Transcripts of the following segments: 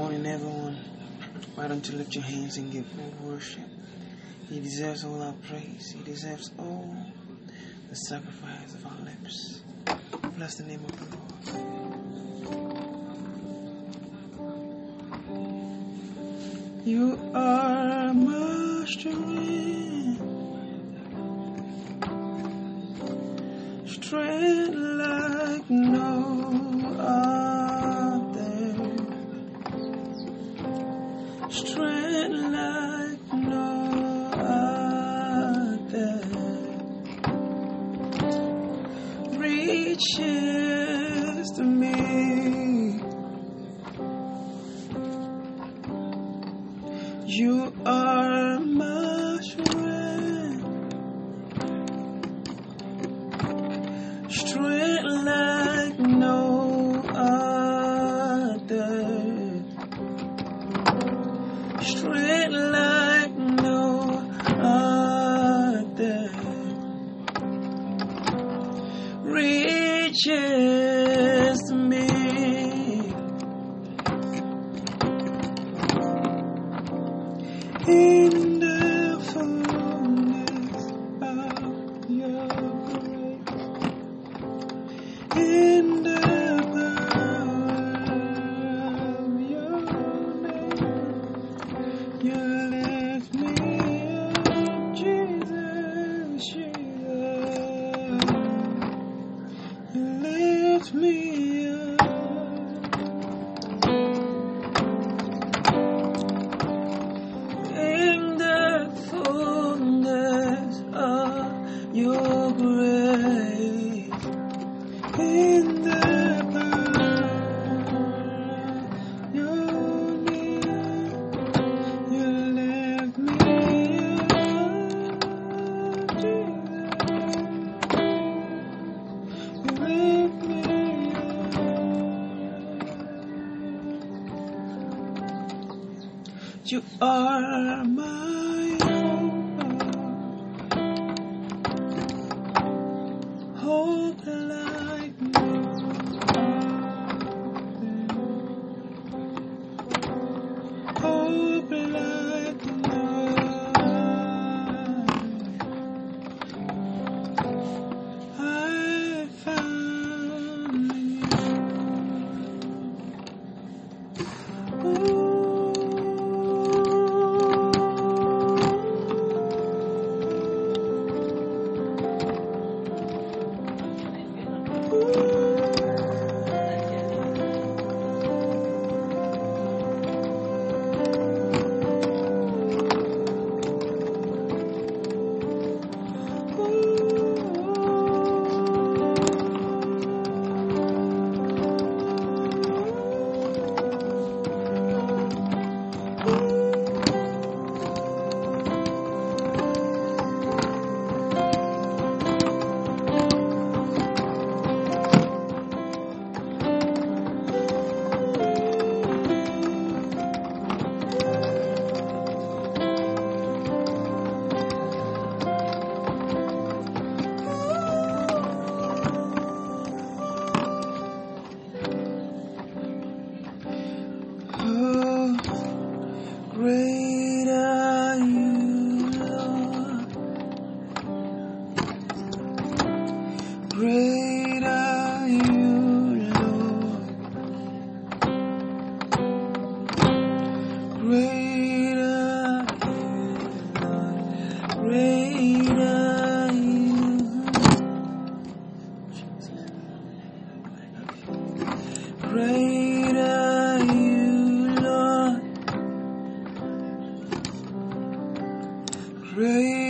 morning, everyone. Why don't you lift your hands and give God worship? He deserves all our praise. He deserves all the sacrifice of our lips. Bless the name of the Lord. You are my strength, strength like no reaches to me. You are my strength, strength 切 You are my Great are you, Lord. Great are you, Lord. Great are you. Great are you, Lord. Great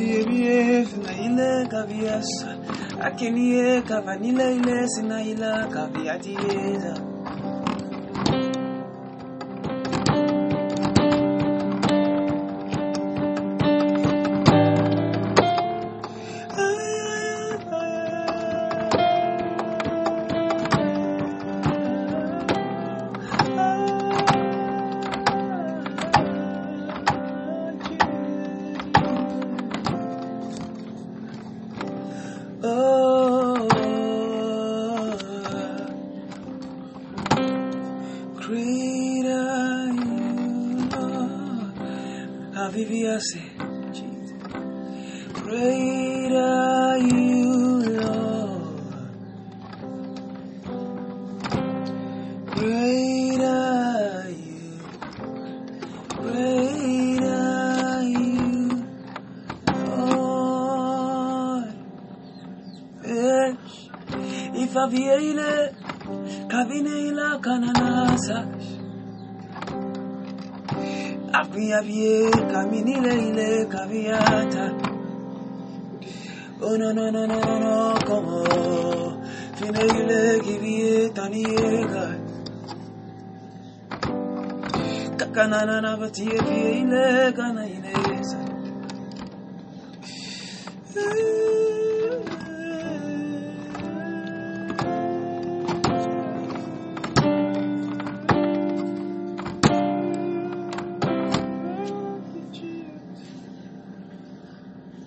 my claim me, Lord, kaviasa akenie kavanila ile sinaila kaviatieza great are you, Lord. Aviviase, Jesus. Great are you, Lord. Great are you. Great are you, Lord. If aviele, kavineila kananasa. Avi avie, kaminile ile kaviata. Oh no no no no no no, come on. Fineile kivie taniega. Kakanana batie vie ile kana inesa. Eh.